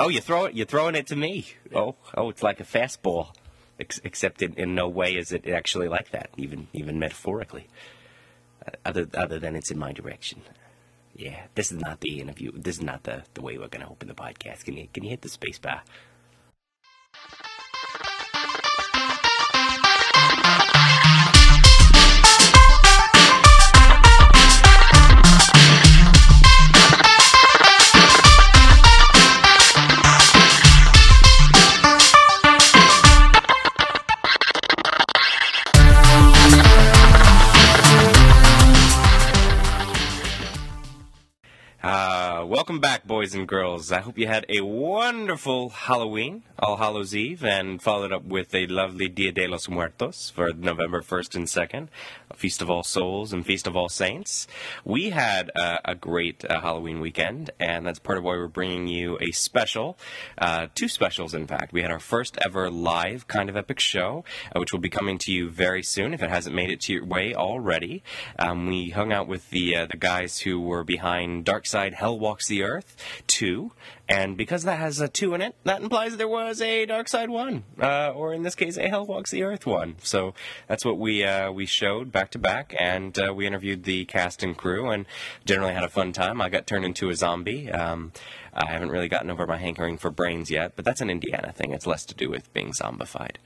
Oh, you throw it. You're throwing it to me. Oh, oh, it's like a fastball, Ex- except in, in no way is it actually like that, even even metaphorically. Uh, other other than it's in my direction. Yeah, this is not the interview. This is not the, the way we're going to open the podcast. Can you can you hit the space bar? Welcome back, boys and girls. I hope you had a wonderful Halloween, All Hallows Eve, and followed up with a lovely Dia de los Muertos for November 1st and 2nd, a Feast of All Souls and Feast of All Saints. We had uh, a great uh, Halloween weekend, and that's part of why we're bringing you a special, uh, two specials, in fact. We had our first ever live kind of epic show, uh, which will be coming to you very soon if it hasn't made it to your way already. Um, we hung out with the uh, the guys who were behind Dark Side Hell Walks the Earth 2, and because that has a 2 in it, that implies there was a Dark Side 1, uh, or in this case, a Hell Walks the Earth 1. So that's what we uh, we showed back to back, and uh, we interviewed the cast and crew, and generally had a fun time. I got turned into a zombie. Um, I haven't really gotten over my hankering for brains yet, but that's an Indiana thing. It's less to do with being zombified.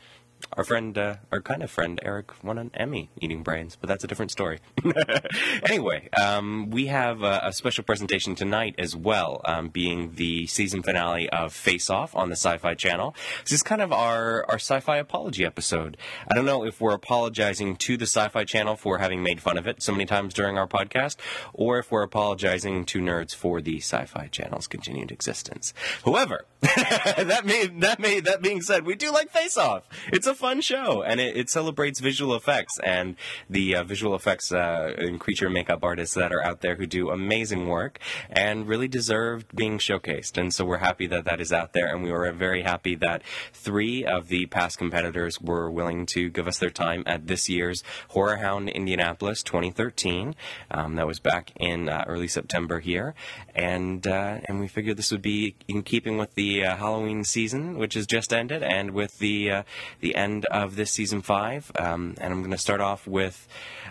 Our friend, uh, our kind of friend, Eric won an Emmy eating brains, but that's a different story. anyway, um, we have a, a special presentation tonight as well, um, being the season finale of Face Off on the Sci Fi Channel. This is kind of our, our sci fi apology episode. I don't know if we're apologizing to the Sci Fi Channel for having made fun of it so many times during our podcast, or if we're apologizing to nerds for the Sci Fi Channel's continued existence. However, that, may, that, may, that being said, we do like Face Off. It's a fun show, and it, it celebrates visual effects and the uh, visual effects uh, and creature makeup artists that are out there who do amazing work and really deserve being showcased. And so we're happy that that is out there, and we were very happy that three of the past competitors were willing to give us their time at this year's Horror Hound Indianapolis 2013. Um, that was back in uh, early September here, and uh, and we figured this would be in keeping with the uh, Halloween season, which has just ended, and with the uh, the end of this season five. Um, and I'm going to start off with,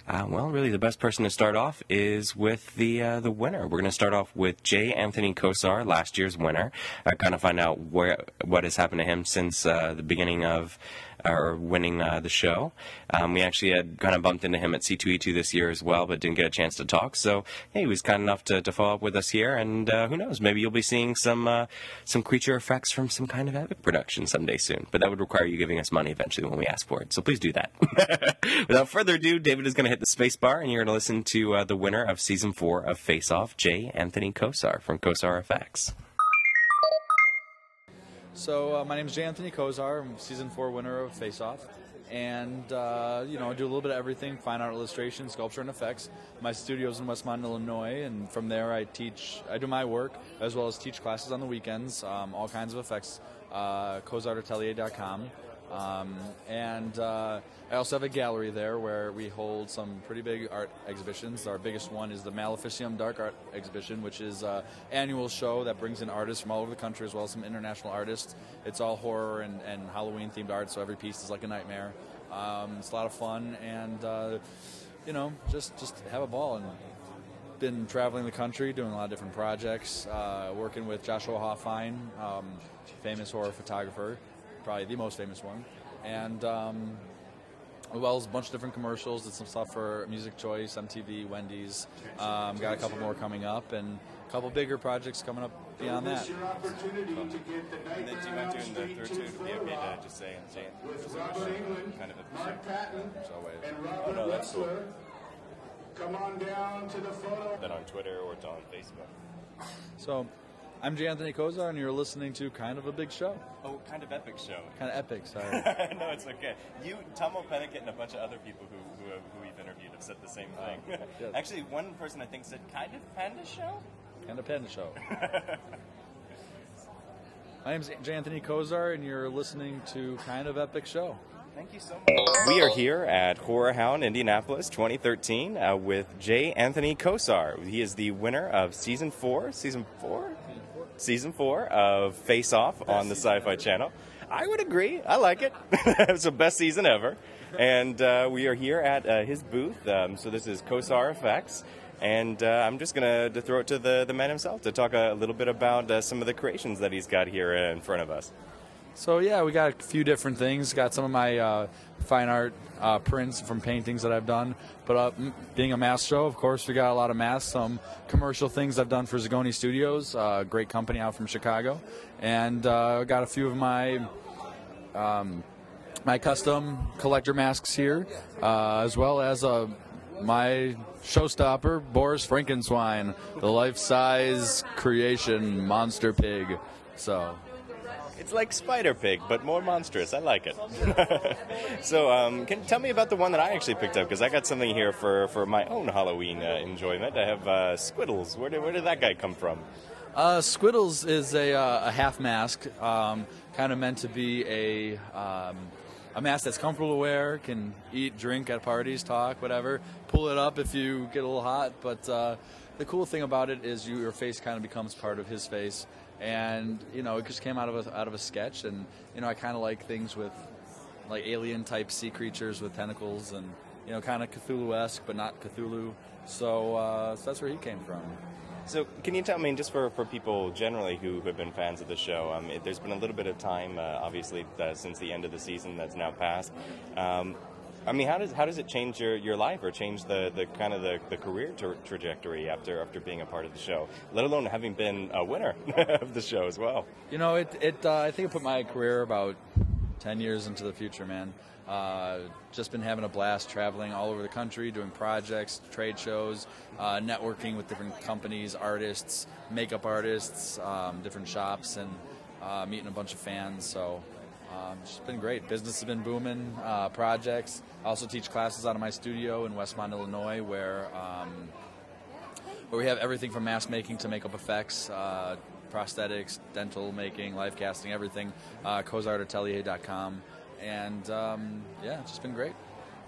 uh, well, really the best person to start off is with the uh, the winner. We're going to start off with J. Anthony Kosar, last year's winner. I kind of find out where what has happened to him since uh, the beginning of or winning uh, the show. Um, we actually had kind of bumped into him at C2E2 this year as well, but didn't get a chance to talk. So hey, he was kind enough to, to follow up with us here, and uh, who knows, maybe you'll be seeing some uh, some creature effects from some kind of epic production someday soon. But that would require you giving us money eventually when we ask for it. So please do that. Without further ado, David is going to hit the space bar, and you're going to listen to uh, the winner of season four of Face Off, J. Anthony Kosar from Kosar Effects. So uh, my name is Jay Anthony Kosar. I'm season four winner of Face Off, and uh, you know I do a little bit of everything: fine art, illustration, sculpture, and effects. My studio's in Westmont, Illinois, and from there I teach. I do my work as well as teach classes on the weekends, um, all kinds of effects. Uh, CozarAtelier.com. Um, and uh, I also have a gallery there where we hold some pretty big art exhibitions. Our biggest one is the Maleficium Dark Art Exhibition, which is an annual show that brings in artists from all over the country as well as some international artists. It's all horror and, and Halloween themed art, so every piece is like a nightmare. Um, it's a lot of fun, and uh, you know, just just have a ball and been traveling the country, doing a lot of different projects, uh, working with Joshua Hoffine, um, famous horror photographer, probably the most famous one, and um, well a bunch of different commercials. Did some stuff for Music Choice, MTV, Wendy's. Um, got a couple more coming up, and a couple bigger projects coming up beyond that. And then do you mind doing the third two to be okay to just say and say it? Kind of a So wait. Oh no, that's cool. Come on down to the photo. Then on Twitter or on Facebook. So, I'm J. Anthony Kosar, and you're listening to kind of a big show. Oh, kind of epic show. Kind of epic, sorry. no, it's okay. You, Tom O'Penicket, and a bunch of other people who, who, who we've interviewed have said the same thing. good. Actually, one person I think said kind of panda show. kind of panda show. My name is J. Anthony Kosar, and you're listening to kind of epic show. Thank you so much. We are here at Horror Hound Indianapolis 2013 uh, with J. Anthony Kosar. He is the winner of season four. Season four? Season four of Face Off on the Sci Fi Channel. I would agree. I like it. it's the best season ever. And uh, we are here at uh, his booth. Um, so this is Kosar Effects. And uh, I'm just going to throw it to the, the man himself to talk a little bit about uh, some of the creations that he's got here in front of us. So yeah, we got a few different things. Got some of my uh, fine art uh, prints from paintings that I've done. But uh, being a mask show, of course, we got a lot of masks. Some commercial things I've done for Zagone Studios, uh, great company out from Chicago, and uh, got a few of my. Um, my custom collector masks here, uh, as well as uh, my showstopper, Boris Frankenstein, the life-size creation monster pig. So It's like Spider Pig, but more monstrous. I like it. so, um, can tell me about the one that I actually picked up because I got something here for, for my own Halloween uh, enjoyment. I have uh, Squiddles. Where did, where did that guy come from? Uh, Squiddles is a, uh, a half mask, um, kind of meant to be a um, a mask that's comfortable to wear, can eat, drink at parties, talk, whatever. Pull it up if you get a little hot. But uh, the cool thing about it is you, your face kind of becomes part of his face, and you know it just came out of a, out of a sketch, and you know I kind of like things with like alien type sea creatures with tentacles and you know kind of Cthulhu-esque but not Cthulhu. So, uh, so that's where he came from. So, can you tell me, just for, for people generally who have been fans of the show, um, it, there's been a little bit of time, uh, obviously, uh, since the end of the season that's now passed. Um, I mean, how does how does it change your, your life or change the, the kind of the, the career tra- trajectory after after being a part of the show, let alone having been a winner of the show as well? You know, it, it uh, I think it put my career about 10 years into the future, man. Uh, just been having a blast traveling all over the country, doing projects, trade shows, uh, networking with different companies, artists, makeup artists, um, different shops, and uh, meeting a bunch of fans. So um, it's been great. Business has been booming, uh, projects. I also teach classes out of my studio in Westmont, Illinois, where um, where we have everything from mask making to makeup effects, uh, prosthetics, dental making, live casting, everything. Uh, CozartAtelier.com. And um, yeah, it's just been great.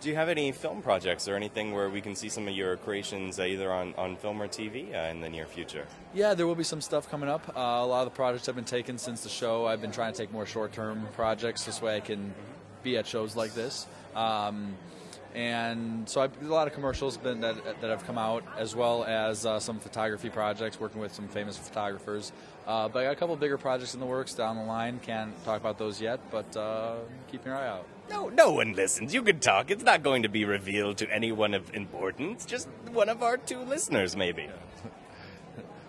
Do you have any film projects or anything where we can see some of your creations uh, either on, on film or TV uh, in the near future? Yeah, there will be some stuff coming up. Uh, a lot of the projects have been taken since the show. I've been trying to take more short term projects this way I can be at shows like this. Um, and so I've, a lot of commercials been, that, that have come out, as well as uh, some photography projects, working with some famous photographers. Uh, but I got a couple bigger projects in the works down the line. Can't talk about those yet, but uh, keep your eye out. No, no one listens. You can talk. It's not going to be revealed to anyone of importance. Just one of our two listeners, maybe.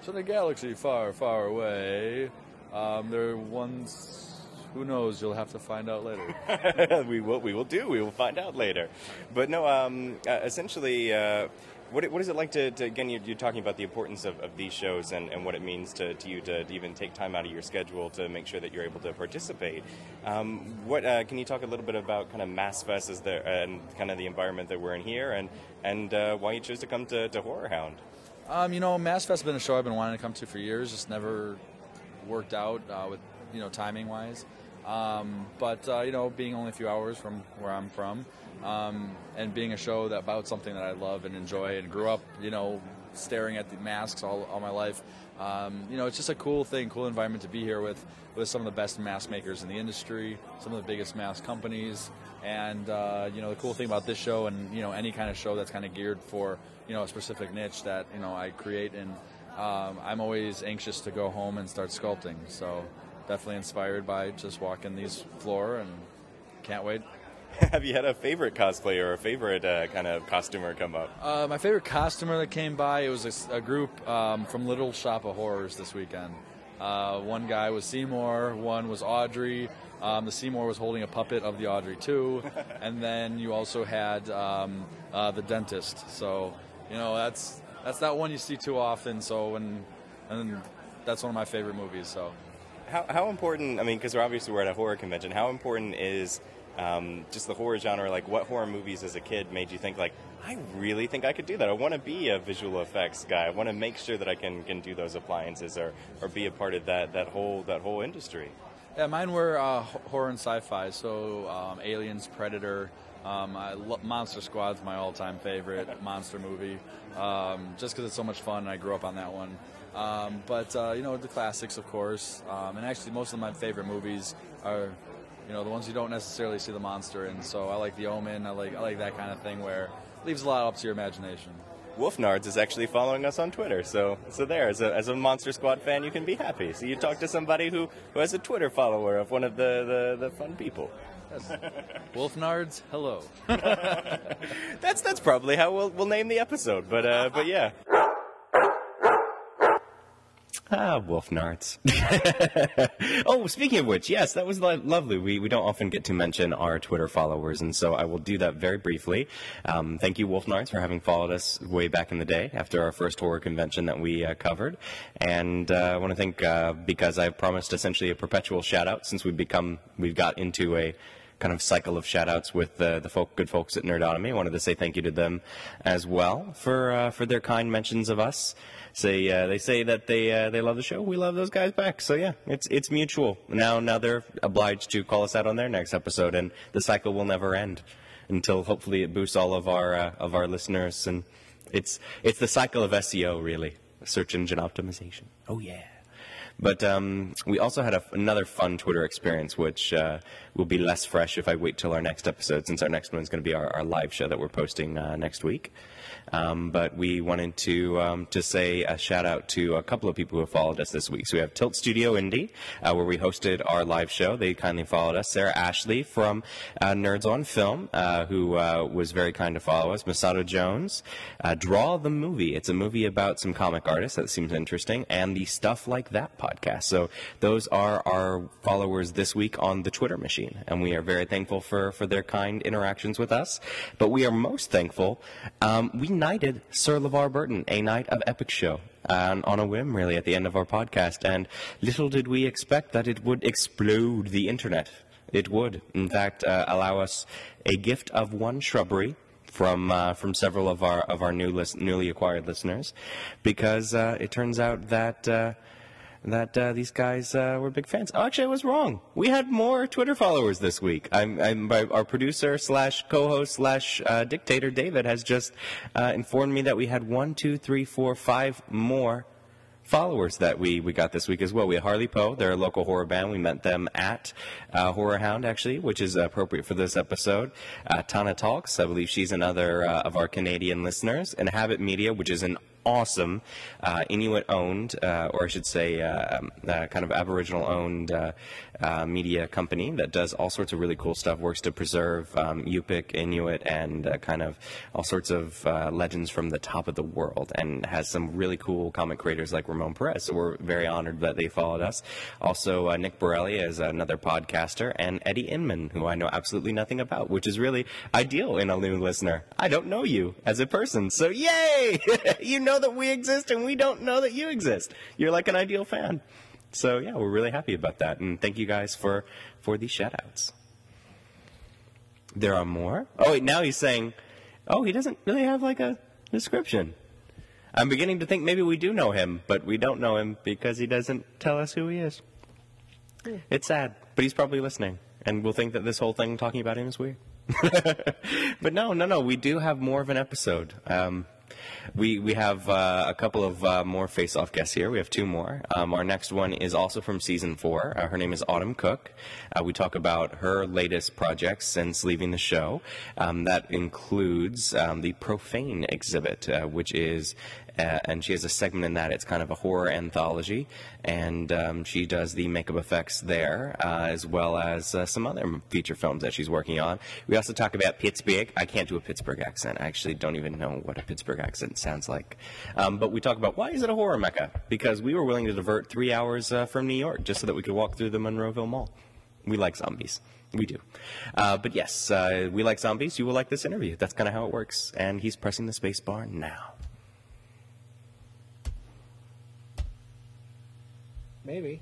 So in a galaxy far, far away, um, there are ones. Who knows? You'll have to find out later. we will. We will do. We will find out later. But no. Um, uh, essentially, uh, what, what is it like to, to again? You're, you're talking about the importance of, of these shows and, and what it means to, to you to, to even take time out of your schedule to make sure that you're able to participate. Um, what uh, can you talk a little bit about kind of Mask Fest as the, and kind of the environment that we're in here and and uh, why you chose to come to, to Horror Hound? Um, you know, Mask Fest has been a show I've been wanting to come to for years. Just never worked out uh, with you know timing wise. Um, but uh, you know, being only a few hours from where I'm from, um, and being a show that about something that I love and enjoy and grew up, you know, staring at the masks all, all my life. Um, you know, it's just a cool thing, cool environment to be here with with some of the best mask makers in the industry, some of the biggest mask companies, and uh, you know, the cool thing about this show and you know any kind of show that's kind of geared for you know a specific niche that you know I create and um, I'm always anxious to go home and start sculpting. So definitely inspired by just walking these floor and can't wait. Have you had a favorite cosplayer or a favorite uh, kind of costumer come up? Uh, my favorite costumer that came by it was a group um, from Little Shop of Horrors this weekend. Uh, one guy was Seymour, one was Audrey. Um, the Seymour was holding a puppet of the Audrey too, and then you also had um, uh, the dentist. So you know that's that's not one you see too often. So when and that's one of my favorite movies. So How, how important? I mean, because obviously we're at a horror convention. How important is um, just the horror genre? Like, what horror movies as a kid made you think like, I really think I could do that. I want to be a visual effects guy. I want to make sure that I can, can do those appliances or, or be a part of that, that whole that whole industry. Yeah, mine were uh, horror and sci-fi. So um, Aliens, Predator, Um, lo- Monster Squad's my all-time favorite monster movie, um, just because it's so much fun. and I grew up on that one. Um, but uh, you know the classics, of course, um, and actually most of my favorite movies are, you know, the ones you don't necessarily see the monster in. So I like The Omen. I like I like that kind of thing where it leaves a lot up to your imagination. Wolfnards is actually following us on Twitter, so so there, as a, as a Monster Squad fan, you can be happy. So you talk to somebody who, who has a Twitter follower of one of the, the, the fun people. Wolf Nards, hello. That's that's probably how we'll, we'll name the episode. But uh, but yeah. Ah, wolf nards. oh, speaking of which, yes, that was lo- lovely. We, we don't often get to mention our Twitter followers, and so I will do that very briefly. Um, thank you, Wolf Nards, for having followed us way back in the day after our first horror convention that we uh, covered. And uh, I want to thank, uh, because I promised essentially a perpetual shout out since we've become, we've got into a kind of cycle of shout outs with uh, the folk, good folks at Nerdonomy. I wanted to say thank you to them as well for uh, for their kind mentions of us. Say uh, they say that they uh, they love the show. We love those guys back. So yeah, it's it's mutual. Now now they're obliged to call us out on their next episode, and the cycle will never end until hopefully it boosts all of our uh, of our listeners. And it's it's the cycle of SEO really, search engine optimization. Oh yeah. But um, we also had a, another fun Twitter experience, which uh, will be less fresh if I wait till our next episode, since our next one is going to be our, our live show that we're posting uh, next week. Um, but we wanted to um, to say a shout out to a couple of people who have followed us this week. So we have Tilt Studio Indie, uh, where we hosted our live show. They kindly followed us. Sarah Ashley from uh, Nerds on Film, uh, who uh, was very kind to follow us. Masato Jones, uh, Draw the Movie. It's a movie about some comic artists that seems interesting, and the Stuff Like That podcast. So those are our followers this week on the Twitter machine, and we are very thankful for for their kind interactions with us. But we are most thankful. Um, we knighted Sir LeVar Burton, a knight of Epic Show. Uh, on a whim, really, at the end of our podcast, and little did we expect that it would explode the internet. It would, in fact, uh, allow us a gift of one shrubbery from uh, from several of our of our new list, newly acquired listeners, because uh, it turns out that uh, that uh, these guys uh, were big fans. Oh, actually, I was wrong. We had more Twitter followers this week. I'm, I'm our producer slash co-host slash uh, dictator David has just uh, informed me that we had one, two, three, four, five more followers that we, we got this week as well. We had Harley Poe, they're a local horror band. We met them at uh, Horror Hound, actually, which is appropriate for this episode. Uh, Tana Talks, I believe she's another uh, of our Canadian listeners. And Habit Media, which is an awesome uh, Inuit owned, uh, or I should say, uh, um, uh, kind of Aboriginal owned uh, media company that does all sorts of really cool stuff, works to preserve um, Yupik, Inuit, and kind of all sorts of legends from the top of the world, and has some really cool comic creators like Ramon Perez. So we're very honored that they followed us. Also, Nick Borelli is another podcaster, and Eddie Inman, who I know absolutely nothing about, which is really ideal in a new listener. I don't know you as a person, so yay! you know that we exist, and we don't know that you exist. You're like an ideal fan. So yeah, we're really happy about that, and thank you guys for for these shout outs. There are more. Oh, wait, now he's saying, oh, he doesn't really have like a description. I'm beginning to think maybe we do know him, but we don't know him because he doesn't tell us who he is. It's sad, but he's probably listening, and we'll think that this whole thing talking about him is weird. but no, no, no. We do have more of an episode. Um, we we have uh, a couple of uh, more face-off guests here. We have two more. Um, our next one is also from season four. Uh, her name is Autumn Cook. Uh, we talk about her latest projects since leaving the show. Um, that includes um, the Profane exhibit, uh, which is uh, and she has a segment in that. It's kind of a horror anthology, and um, she does the makeup effects there, uh, as well as uh, some other feature films that she's working on. We also talk about Pittsburgh. I can't do a Pittsburgh accent. I actually don't even know what a Pittsburgh accent sounds like. Um, but we talk about why is it a horror mecca? Because we were willing to divert three hours uh, from New York just so that we could walk through the Monroeville Mall. We like zombies. We do. Uh, but yes, uh, we like zombies. You will like this interview. That's kind of how it works. And he's pressing the space bar now. Maybe.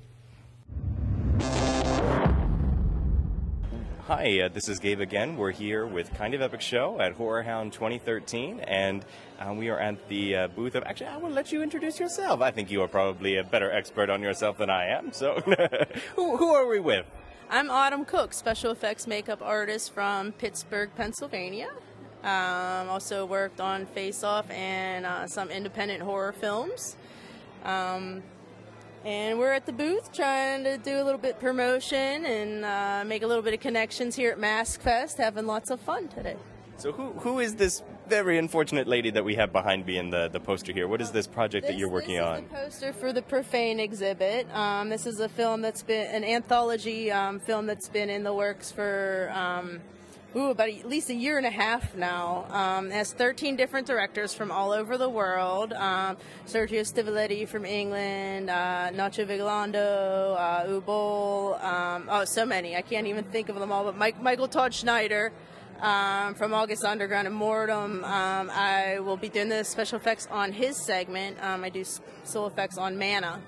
Hi, uh, this is Gabe again. We're here with Kind of Epic Show at Horror Hound 2013, and uh, we are at the uh, booth of. Actually, I will let you introduce yourself. I think you are probably a better expert on yourself than I am. So, who, who are we with? I'm Autumn Cook, special effects makeup artist from Pittsburgh, Pennsylvania. Um, also worked on Face Off and uh, some independent horror films. Um, and we're at the booth trying to do a little bit promotion and uh, make a little bit of connections here at Mask Fest, having lots of fun today. So who who is this very unfortunate lady that we have behind me in the, the poster here? What is this project that you're working this on? The poster for the Profane exhibit. Um, this is a film that's been an anthology um, film that's been in the works for um, ooh, about at least a year and a half now. Um, has 13 different directors from all over the world. Um, Sergio Stivaletti from England, uh, Nacho Vigalondo, uh, Uwe Boll, um, oh, so many. I can't even think of them all. But Mike, Michael Todd Schneider um, from August Underground and Mordum. Um, I will be doing the special effects on his segment. Um, I do s- still effects on Mana,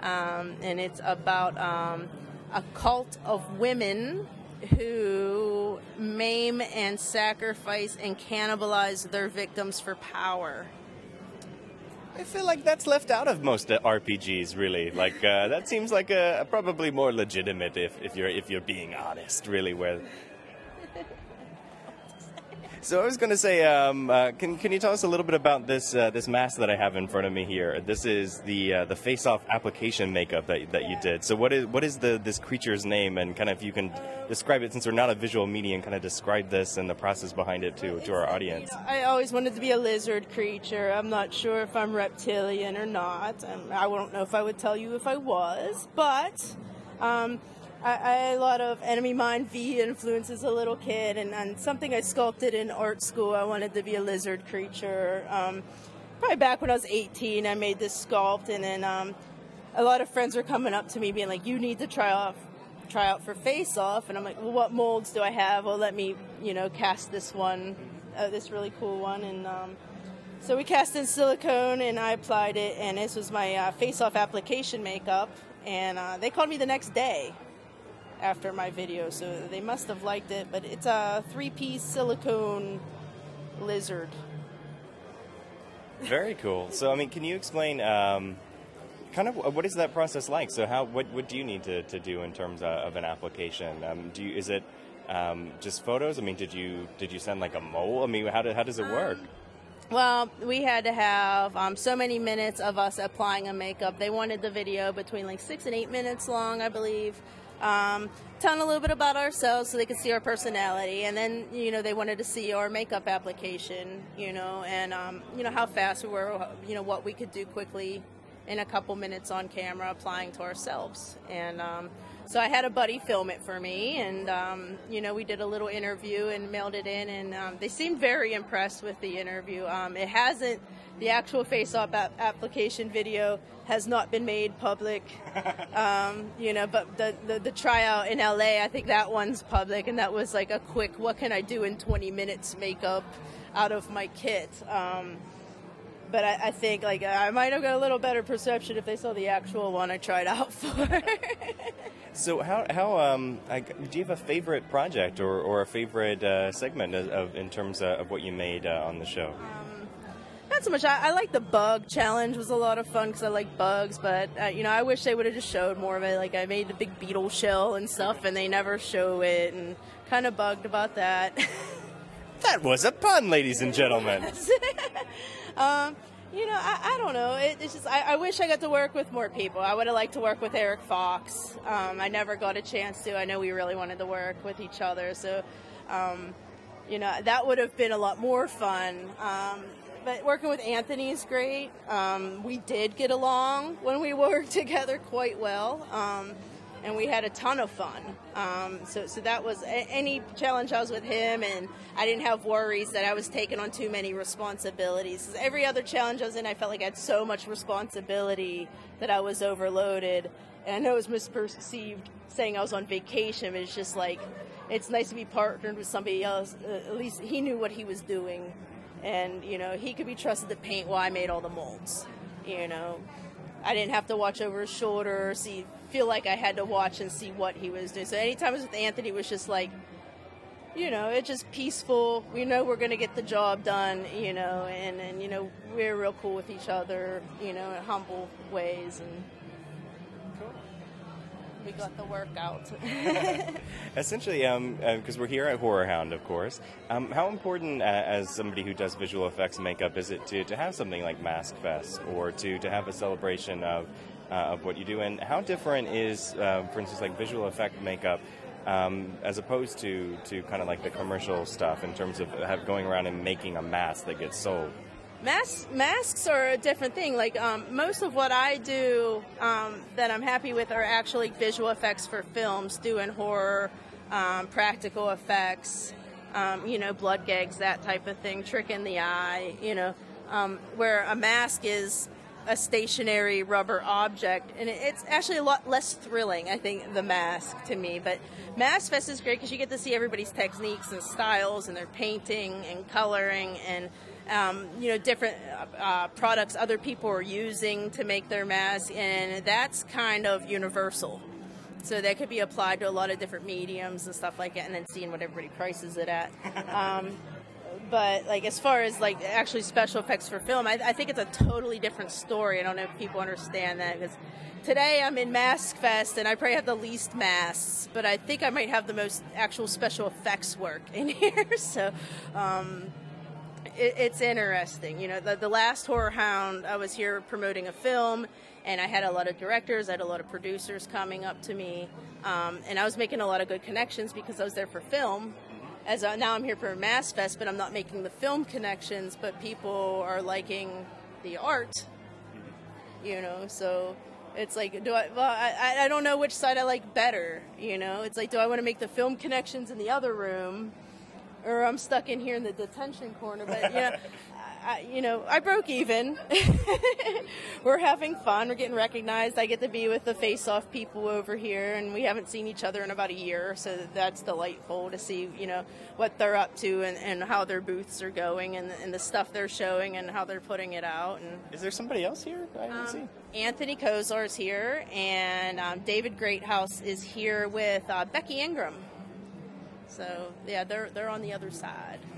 um, and it's about um, a cult of women who maim and sacrifice and cannibalize their victims for power. I feel like that's left out of most RPGs, really. Like uh, that seems like a, probably more legitimate if, if you're if you're being honest, really. Where. So I was going to say, um, uh, can can you tell us a little bit about this uh, this mask that I have in front of me here? This is the uh, the face off application makeup that that you did. So what is what is the this creature's name and kind of if you can describe it since we're not a visual medium, kind of describe this and the process behind it to to our audience. I always wanted to be a lizard creature. I'm not sure if I'm reptilian or not. Um, I don't know if I would tell you if I was, but um, I, I had a lot of Enemy Mine V influence as a little kid, and, and something I sculpted in art school. I wanted to be a lizard creature. Um, probably back when I was 18, I made this sculpt, and then um, a lot of friends were coming up to me being like, "You need to try off." try out for face off and i'm like well what molds do i have well let me you know cast this one uh, this really cool one and um, so we cast in silicone and i applied it and this was my uh, face off application makeup and uh, they called me the next day after my video so they must have liked it but it's a three piece silicone lizard Very cool. So, I mean, can you explain um, kind of what is that process like? So, how what, what do you need to, to do in terms of, of an application? Um, do you, is it um, just photos? I mean, did you did you send like a mole? I mean, how, do, how does it work? Well, we had to have um, so many minutes of us applying a makeup. They wanted the video between like six and eight minutes long, I believe. Um, telling a little bit about ourselves so they could see our personality, and then you know they wanted to see our makeup application, you know, and um, you know how fast we were, you know what we could do quickly in a couple minutes on camera applying to ourselves, and um, so I had a buddy film it for me, and um, you know we did a little interview and mailed it in, and um, they seemed very impressed with the interview. Um, it hasn't, the actual face-off ap- application video has not been made public, um, you know, but the, the the tryout in LA, I think that one's public, and that was like a quick, what can I do in 20 minutes makeup out of my kit. Um, but I, I think like I might have got a little better perception if they saw the actual one I tried out for. So, how how um, I, do you have a favorite project or, or a favorite uh, segment of, of in terms of, of what you made uh, on the show? Not so much. I, I like the bug challenge was a lot of fun because I like bugs, but uh, you know I wish they would have just showed more of it. Like I made the big beetle shell and stuff, and they never show it, and kind of bugged about that. That was a pun, ladies and gentlemen. um, you know, I, I don't know. It, it's just I, I wish I got to work with more people. I would have liked to work with Eric Fox. Um, I never got a chance to. I know we really wanted to work with each other, so um, you know that would have been a lot more fun. Um, but working with Anthony is great. Um, we did get along when we worked together quite well. Um, and we had a ton of fun. Um, so, so that was any challenge I was with him, and I didn't have worries that I was taking on too many responsibilities. Every other challenge I was in, I felt like I had so much responsibility that I was overloaded. And I know it was misperceived saying I was on vacation, but it's just like it's nice to be partnered with somebody else. Uh, at least he knew what he was doing, and you know he could be trusted to paint while I made all the molds. You know, I didn't have to watch over his shoulder or see feel like I had to watch and see what he was doing. So anytime I was with Anthony, was just like, you know, it's just peaceful. We know we're to get the job done, you know, and, and you know we're real cool with each other, you know, in humble ways and. We got the workout. Essentially, because we're here at Horror Hound, of course, um, how important, uh, as somebody who does visual effects makeup, is it to, to have something like Mask Fest or to, to have a celebration of, uh, of what you do? And how different is, uh, for instance, like visual effect makeup? Um, as opposed to, to kind of like the commercial stuff in terms of have, going around and making a mask that gets sold. Masks, masks are a different thing. Like um, most of what I do um, that I'm happy with are actually visual effects for films, doing horror, um, practical effects, um, you know, blood gags, that type of thing, trick in the eye, you know, um, where a mask is a stationary rubber object, and it's actually a lot less thrilling, I think, the mask to me. But Mask Fest is great because you get to see everybody's techniques and styles, and their painting and coloring, and um, you know different uh, products other people are using to make their masks, and that's kind of universal. So that could be applied to a lot of different mediums and stuff like that, and then seeing what everybody prices it at. Um, but like as far as like actually special effects for film, I, I, think it's a totally different story. I don't know if people understand that because today I'm in Mask Fest and I probably have the least masks, but I think I might have the most actual special effects work in here. so. Um, it, it's interesting, you know. The, the last Horror Hound, I was here promoting a film, and I had a lot of directors, I had a lot of producers coming up to me, um, and I was making a lot of good connections because I was there for film as now I'm here for Mask Fest, but I'm not making the film connections, but people are liking the art, you know. So it's like, do I? Well, I, I don't know which side I like better, you know. It's like, do I want to make the film connections in the other room, or I'm stuck in here in the detention corner? But you know, I, you know, I broke even. We're having fun. We're getting recognized. I get to be with the face off people over here, and we haven't seen each other in about a year, so that's delightful to see, you know, what they're up to and, and how their booths are going and, and the stuff they're showing and how they're putting it out. And Is there somebody else here I haven't um, seen? Anthony Kosar is here, and um, David Greathouse is here with uh, Becky Ingram. So yeah, they're they're on the other side.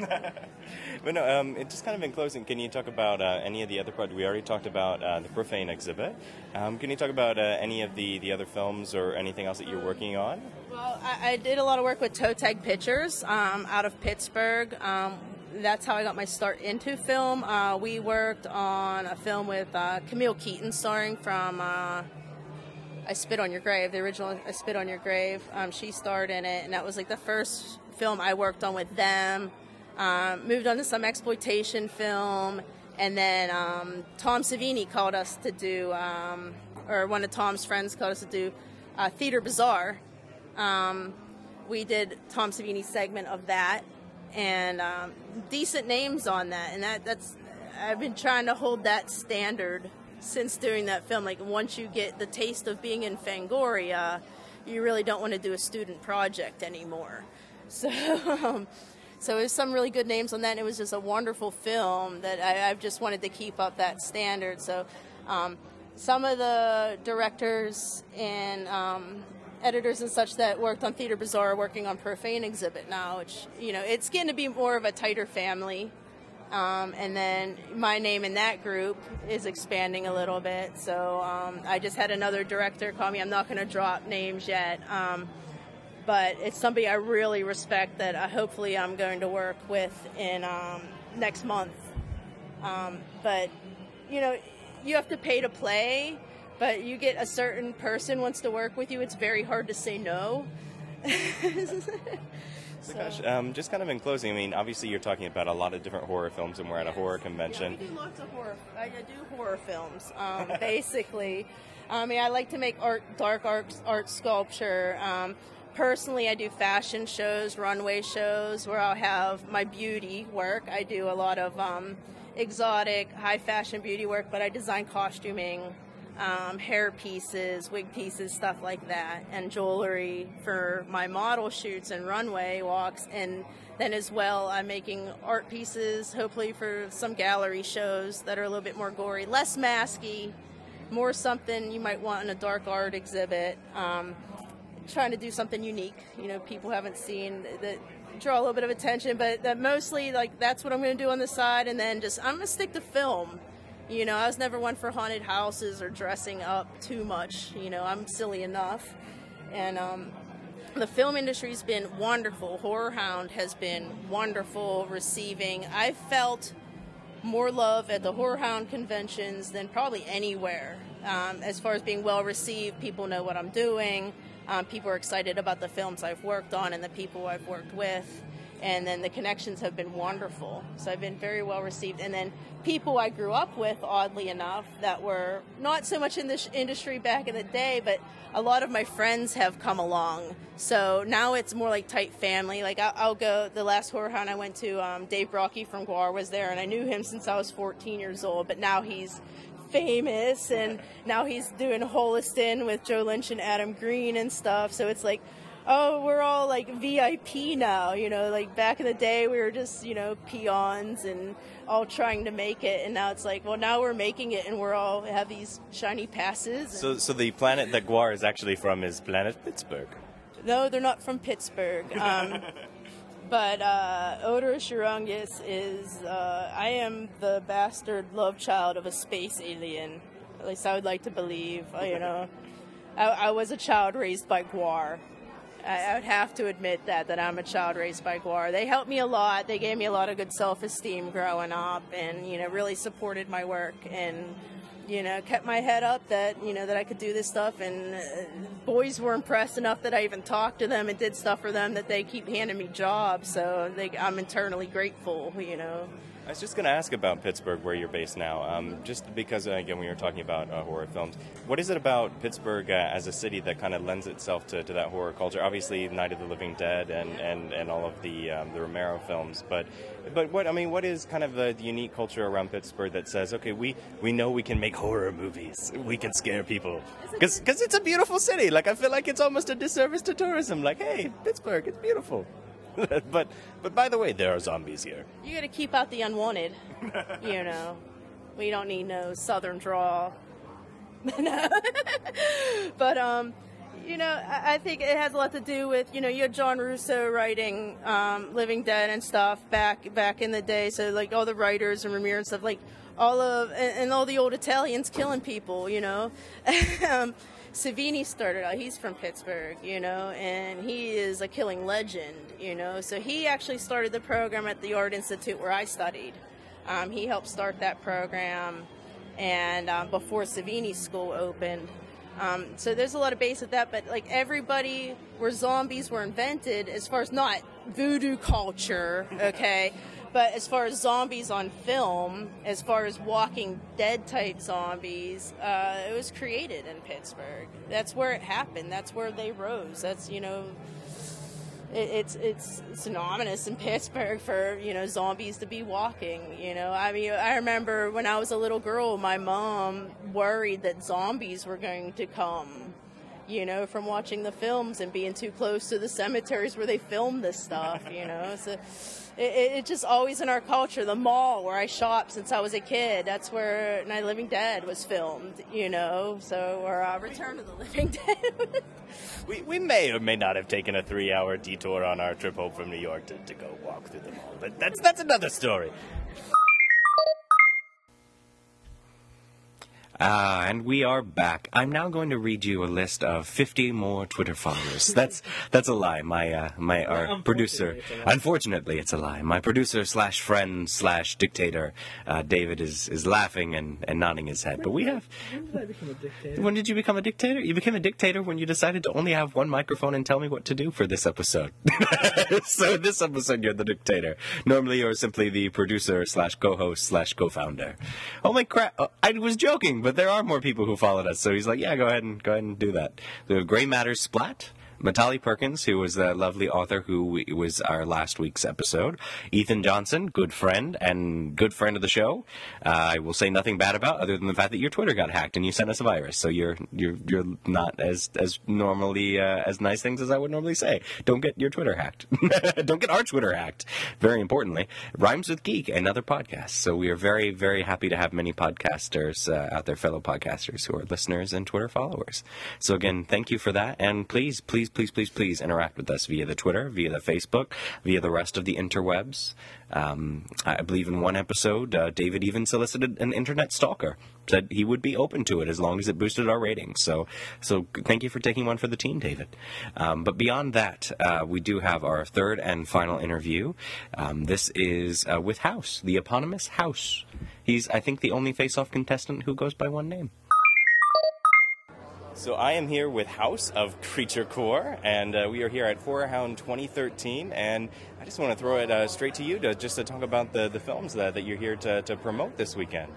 but no, um, it just kind of in closing, can you talk about uh, any of the other projects? We already talked about uh, the Profane exhibit. Um, can you talk about uh, any of the, the other films or anything else that you're working on? Well, I, I did a lot of work with Toe Tag Pictures um, out of Pittsburgh. Um, that's how I got my start into film. Uh, we worked on a film with uh, Camille Keaton, starring from. I Spit on Your Grave, the original I Spit on Your Grave. Um, she starred in it, and that was like the first film I worked on with them. Um, moved on to some exploitation film, and then um, Tom Savini called us to do, um, or one of Tom's friends called us to do uh, Theater Bizarre. Um, we did Tom Savini's segment of that, and um, decent names on that, and that that's I've been trying to hold that standard since doing that film. Like once you get the taste of being in Fangoria, you really don't want to do a student project anymore. So, um, so there's some really good names on that. And it was just a wonderful film that I, have just wanted to keep up that standard. So, um, some of the directors and um, editors and such that worked on Theater Bizarre are working on Profane Exhibit now, which you know it's getting to be more of a tighter family um, and then my name in that group is expanding a little bit. So um, I just had another director call me. I'm not going to drop names yet, um, but it's somebody I really respect that uh, hopefully I'm going to work with in um, next month. Um, but you know, you have to pay to play. But you get a certain person wants to work with you. It's very hard to say no. So. Um, just kind of in closing, I mean, obviously you're talking about a lot of different horror films, and we're at a horror convention. Yeah, we do lots of horror. I do horror films, um, basically. I mean, I like to make art, dark art, art sculpture. Um, personally, I do fashion shows, runway shows, where I'll have my beauty work. I do a lot of um, exotic, high fashion beauty work, but I design costuming um, hair pieces, wig pieces, stuff like that, and jewelry for my model shoots and runway walks. And then, as well, I'm making art pieces, hopefully for some gallery shows that are a little bit more gory, less masky, more something you might want in a dark art exhibit. Um, trying to do something unique, you know, people haven't seen that draw a little bit of attention, but that mostly like that's what I'm going to do on the side, and then just I'm going to stick to film you know, I was never one for haunted houses or dressing up too much. You know, I'm silly enough. and um, the film industry's been wonderful. Horror Hound has been wonderful receiving. I felt more love at the Horror Hound conventions than probably anywhere. Um, as far as being well received, people know what I'm doing. Um, people are excited about the films I've worked on and the people I've worked with. And then the connections have been wonderful. So I've been very well received. And then people I grew up with, oddly enough, that were not so much in this industry back in the day, but a lot of my friends have come along. So now it's more like tight family. Like I'll, I'll go. The last horror hunt I went to, um, Dave Brockie from GWAR was there, and I knew him since I was 14 years old. But now he's famous, and now he's doing Holliston with Joe Lynch and Adam Green and stuff. So it's like, oh, we're all like VIP now. You know, like back in the day, we were just you know peons and all trying to make it, and now it's like, well, now we're making it, and we're all have these shiny passes. So, so the planet that GWAR is actually from is planet Pittsburgh. no, they're not from Pittsburgh. Um, but uh, Oderus Urungus is, uh, I am the bastard love child of a space alien. At least I would like to believe. You know, I, I was a child raised by GWAR. I, would have to admit that that I'm a child raised by GWAR. They helped me a lot. They gave me a lot of good self-esteem growing up, and you know, really supported my work and you know, kept my head up that you know that I could do this stuff, and uh, boys were impressed enough that I even talked to them and did stuff for them that they keep handing me jobs. So they, I'm internally grateful, you know. I was just going to ask about Pittsburgh, where you're based now, um, just because, uh, again, when you're talking about uh, horror films, what is it about Pittsburgh uh, as a city that kind of lends itself to, to that horror culture? Obviously, Night of the Living Dead and, and, and all of the um, the Romero films, but but what I mean, what is kind of the, the unique culture around Pittsburgh that says, okay, we, we know we can make horror movies, we can scare people, because it's a beautiful city. Like I feel like it's almost a disservice to tourism. Like, hey, Pittsburgh, it's beautiful. but but by the way, there are zombies here. You got to keep out the unwanted, you know. We don't need no southern draw. No. but um, you know, I, I think it has a lot to do with you know you had John Russo writing um, Living Dead and stuff back back in the day. So like all the writers and Ramirez and stuff like all of and, and all the old Italians killing people. You know. um, Savini started out. He's from Pittsburgh, you know, and he is a killing legend, you know. So he actually started the program at the Art Institute where I studied. Um, he helped start that program, and um, before Savini School opened. Um, so there's a lot of base with that, but like everybody where zombies were invented, as far as not voodoo culture, okay, but as far as zombies on film, as far as Walking Dead type zombies, uh, it was created in Pittsburgh. That's where it happened. That's where they rose. That's you know, it, it's it's synonymous in Pittsburgh for you know zombies to be walking. You know, I mean, I remember when I was a little girl, my mom worried that zombies were going to come. You know, from watching the films and being too close to the cemeteries where they filmed this stuff. You know, so it, it, just always in our culture. The mall where I shopped since I was a kid, that's where Night Living Dead was filmed. You know, so or uh, Return of the Living Dead. We, we may or may not have taken a three hour detour on our trip home from New York to, to go walk through the mall, but that's that's another story. Ah, and we are back. I'm now going to read you a list of 50 more Twitter followers. That's that's a lie. My uh, my our producer. Unfortunately, it's a lie. My producer slash friend slash dictator, uh, David is is laughing and, and nodding his head. But we have. When did I become a dictator? When did you become a dictator? You became a dictator when you decided to only have one microphone and tell me what to do for this episode. so this episode, you're the dictator. Normally, you're simply the producer slash co-host slash co-founder. Oh my crap! Oh, I was joking, but there are more people who followed us. So he's like, yeah, go ahead and go ahead and do that. The Gray Matter Splat. Mitali Perkins, who was the lovely author who was our last week's episode. Ethan Johnson, good friend and good friend of the show. Uh, I will say nothing bad about other than the fact that your Twitter got hacked and you sent us a virus. So you're you're you're not as as normally uh, as nice things as I would normally say. Don't get your Twitter hacked. Don't get our Twitter hacked. Very importantly, Rhymes with Geek, another podcast. So we are very very happy to have many podcasters uh, out there, fellow podcasters who are listeners and Twitter followers. So again, thank you for that, and please please please, please, please, please interact with us via the Twitter, via the Facebook, via the rest of the interwebs. Um, I believe in one episode, uh, David even solicited an internet stalker. Said he would be open to it as long as it boosted our ratings. So, so thank you for taking one for the team, David. Um, but beyond that, uh, we do have our third and final interview. Um, this is uh, with House, the eponymous House. He's, I think, the only face-off contestant who goes by one name. So I am here with House of Creature Corps, and uh, we are here at Horror Hound 2013. And I just want to throw it uh, straight to you to just to talk about the, the films that, that you're here to, to promote this weekend.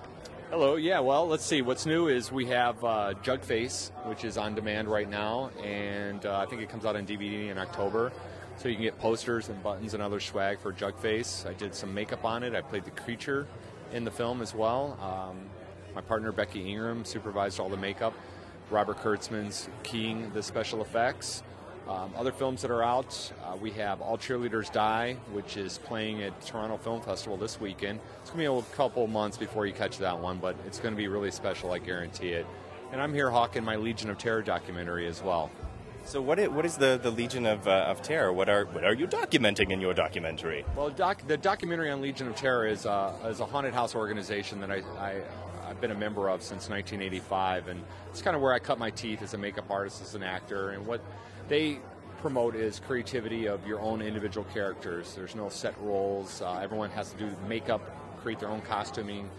Hello, yeah, well, let's see. What's new is we have uh, Jugface, which is on demand right now, and uh, I think it comes out on DVD in October. So you can get posters and buttons and other swag for Jugface. I did some makeup on it. I played the creature in the film as well. Um, my partner Becky Ingram supervised all the makeup. Robert Kurtzman's keying the special effects. Um, other films that are out, uh, we have All Cheerleaders Die, which is playing at Toronto Film Festival this weekend. It's going to be a couple months before you catch that one, but it's going to be really special, I guarantee it. And I'm here hawking my Legion of Terror documentary as well. So what is, what is the, the Legion of, uh, of Terror? What are what are you documenting in your documentary? Well, doc, the documentary on Legion of Terror is, uh, is a haunted house organization that I, I I've been a member of since 1985, and it's kind of where I cut my teeth as a makeup artist, as an actor, and what they promote is creativity of your own individual characters. There's no set roles. Uh, everyone has to do makeup, create their own costuming,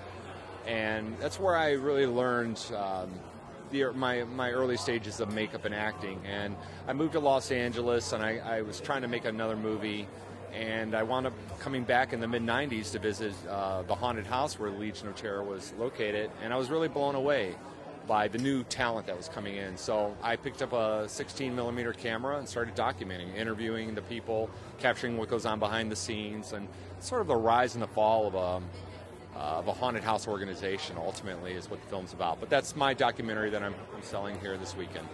and that's where I really learned. Um, the, my, my early stages of makeup and acting. And I moved to Los Angeles and I, I was trying to make another movie and I wound up coming back in the mid 90s to visit uh, the haunted house where Legion of Terror was located, and I was really blown away by the new talent that was coming in. So I picked up a 16 millimeter camera and started documenting, interviewing the people, capturing what goes on behind the scenes, and sort of the rise and the fall of a, uh, of a haunted house organization. Ultimately, is what the film's about. But that's my documentary that I'm, I'm selling here this weekend.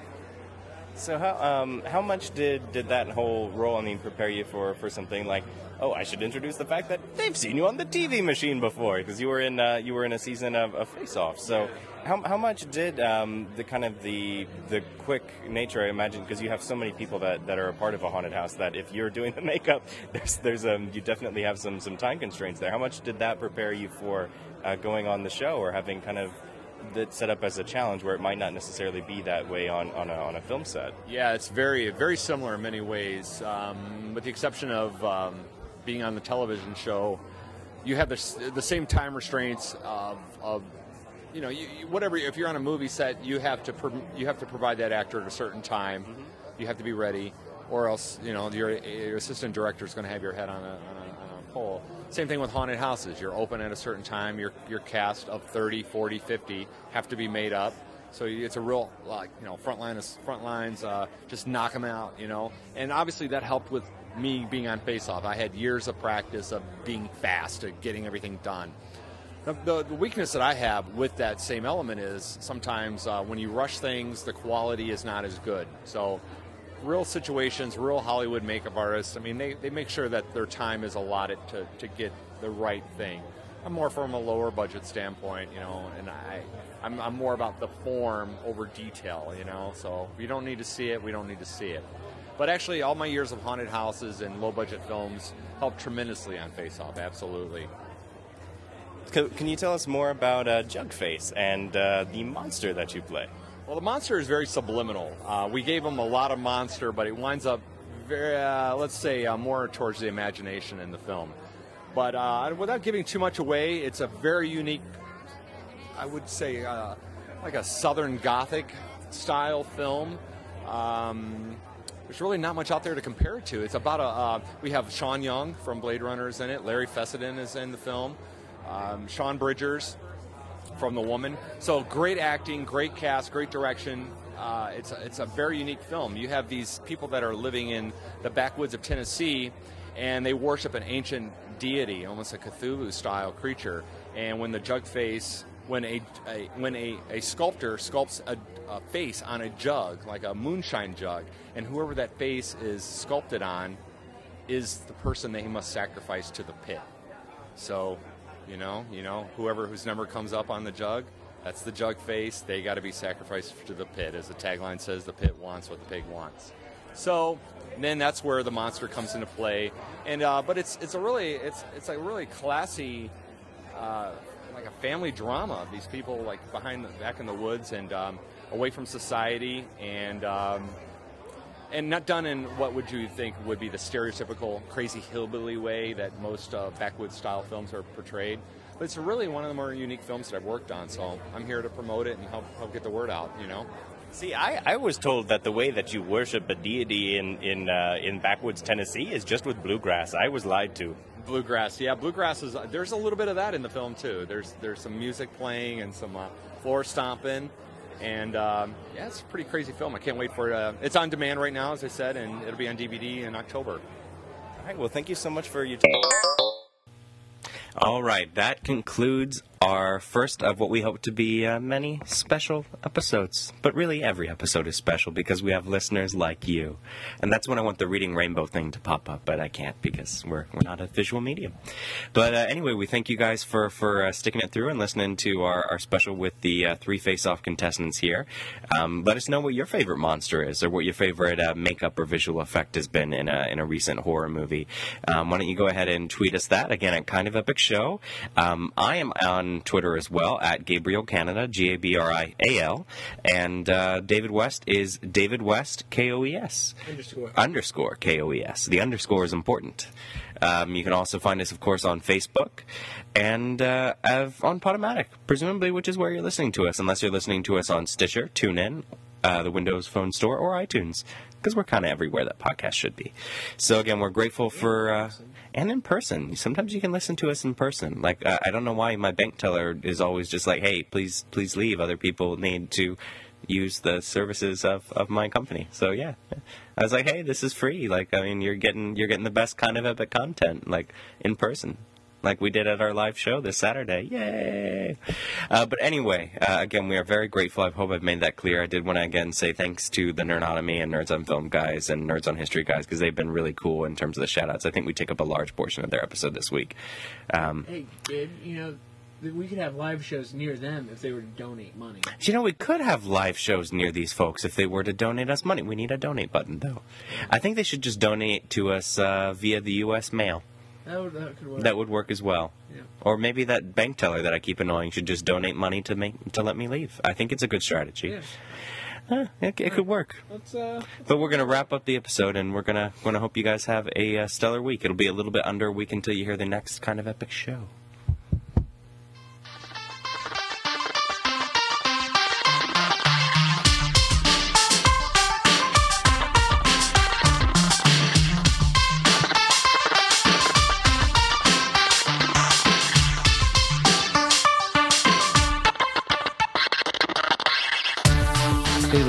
So how um, how much did, did that whole role I mean prepare you for, for something like oh I should introduce the fact that they've seen you on the TV machine before because you were in uh, you were in a season of, of Face Off. So how, how much did um, the kind of the the quick nature I imagine because you have so many people that, that are a part of a haunted house that if you're doing the makeup there's there's um you definitely have some some time constraints there. How much did that prepare you for uh, going on the show or having kind of that's set up as a challenge where it might not necessarily be that way on, on, a, on a film set. Yeah, it's very very similar in many ways, um, with the exception of um, being on the television show. You have the, the same time restraints of, of you know, you, you, whatever. If you're on a movie set, you have to pro- you have to provide that actor at a certain time. Mm-hmm. You have to be ready, or else you know your, your assistant director is going to have your head on a, on a, Same thing with haunted houses. You're open at a certain time. Your your cast of 30, 40, 50 have to be made up. So it's a real like you know front line front lines. Uh, just knock them out. You know, and obviously that helped with me being on face off. I had years of practice of being fast, of getting everything done. The, the, the, weakness that I have with that same element is sometimes uh, when you rush things, the quality is not as good. So real situations, real Hollywood makeup artists, I mean, they, they make sure that their time is allotted to, to get the right thing. I'm more from a lower budget standpoint, you know, and I, I'm, I'm more about the form over detail, you know. So if you don't need to see it, we don't need to see it. But actually, all my years of haunted houses and low budget films helped tremendously on Face Off, absolutely. Can you tell us more about uh, Jugface and uh, the monster that you play? Well, the monster is very subliminal. Uh, we gave him a lot of monster, but it winds up very, uh, let's say, uh, more towards the imagination in the film. But uh, without giving too much away, it's a very unique, I would say, uh, like a Southern Gothic style film. Um, there's really not much out there to compare it to. It's about a. Uh, we have Sean Young from Blade Runner is in it. Larry Fessenden is in the film. Um, Sean Bridgers from The Woman. So great acting, great cast, great direction. Uh, it's a, it's a very unique film. You have these people that are living in the backwoods of Tennessee, and they worship an ancient deity, almost a Cthulhu style creature. And when the jug face, when a, a when a, a sculptor sculpts a, a face on a jug, like a moonshine jug, and whoever that face is sculpted on is the person that he must sacrifice to the pit. So you know, you know, whoever whose number comes up on the jug, that's the jug face. They got to be sacrificed to the pit. As the tagline says, the pit wants what the pig wants. So then that's where the monster comes into play. And uh, but it's it's a really it's it's a really classy. Uh, like a family drama these people like behind the, back in the woods and um, away from society and um, and not done in what would you think would be the stereotypical crazy hillbilly way that most uh, backwoods style films are portrayed. But it's really one of the more unique films that I've worked on, so I'm here to promote it and help help get the word out. You know. See, I, I was told that the way that you worship a deity in in uh, in backwoods Tennessee is just with bluegrass. I was lied to. Bluegrass, yeah, bluegrass is. There's a little bit of that in the film too. There's there's some music playing and some uh, floor stomping, and um, yeah, it's a pretty crazy film. I can't wait for it. Uh, it's on demand right now, as I said, and it'll be on DVD in October. All right. Well, thank you so much for your time. All right, that concludes our first of what we hope to be uh, many special episodes. But really, every episode is special because we have listeners like you. And that's when I want the Reading Rainbow thing to pop up, but I can't because we're, we're not a visual medium. But uh, anyway, we thank you guys for, for uh, sticking it through and listening to our, our special with the uh, three face off contestants here. Um, let us know what your favorite monster is or what your favorite uh, makeup or visual effect has been in a, in a recent horror movie. Um, why don't you go ahead and tweet us that again at Kind of Epic Show. Um, I am on Twitter as well at Gabriel Canada, G A B R I A L, and uh, David West is David West K O E S Underscore. underscore K O E S. The underscore is important. Um, you can also find us, of course, on Facebook and uh, on Podomatic, presumably, which is where you're listening to us, unless you're listening to us on Stitcher, TuneIn, uh, the Windows Phone Store, or iTunes, because we're kind of everywhere that podcast should be. So again, we're grateful for uh, and in person. Sometimes you can listen to us in person. Like uh, I don't know why my bank teller is always just like, "Hey, please, please leave. Other people need to." use the services of, of my company. So yeah, I was like, hey, this is free. Like, I mean, you're getting you're getting the best kind of epic content, like in person, like we did at our live show this Saturday. Yay! Uh, but anyway, uh, again, we are very grateful. I hope I've made that clear. I did want to again say thanks to the Nerdonomy and Nerds on Film guys and Nerds on History guys because they've been really cool in terms of the shout outs. I think we take up a large portion of their episode this week. Um, Hey, Gabe, you know, we could have live shows near them if they were to donate money. You know, we could have live shows near these folks if they were to donate us money. We need a donate button, though. I think they should just donate to us uh, via the U.S. mail. That would that could work. That would work as well. Yeah. Or maybe that bank teller that I keep annoying should just donate money to make to let me leave. I think it's a good strategy. Yeah. It, it could work. Let's uh. But we're gonna wrap up the episode, and we're gonna gonna hope you guys have a uh, stellar week. It'll be a little bit under a week until you hear the next kind of epic show.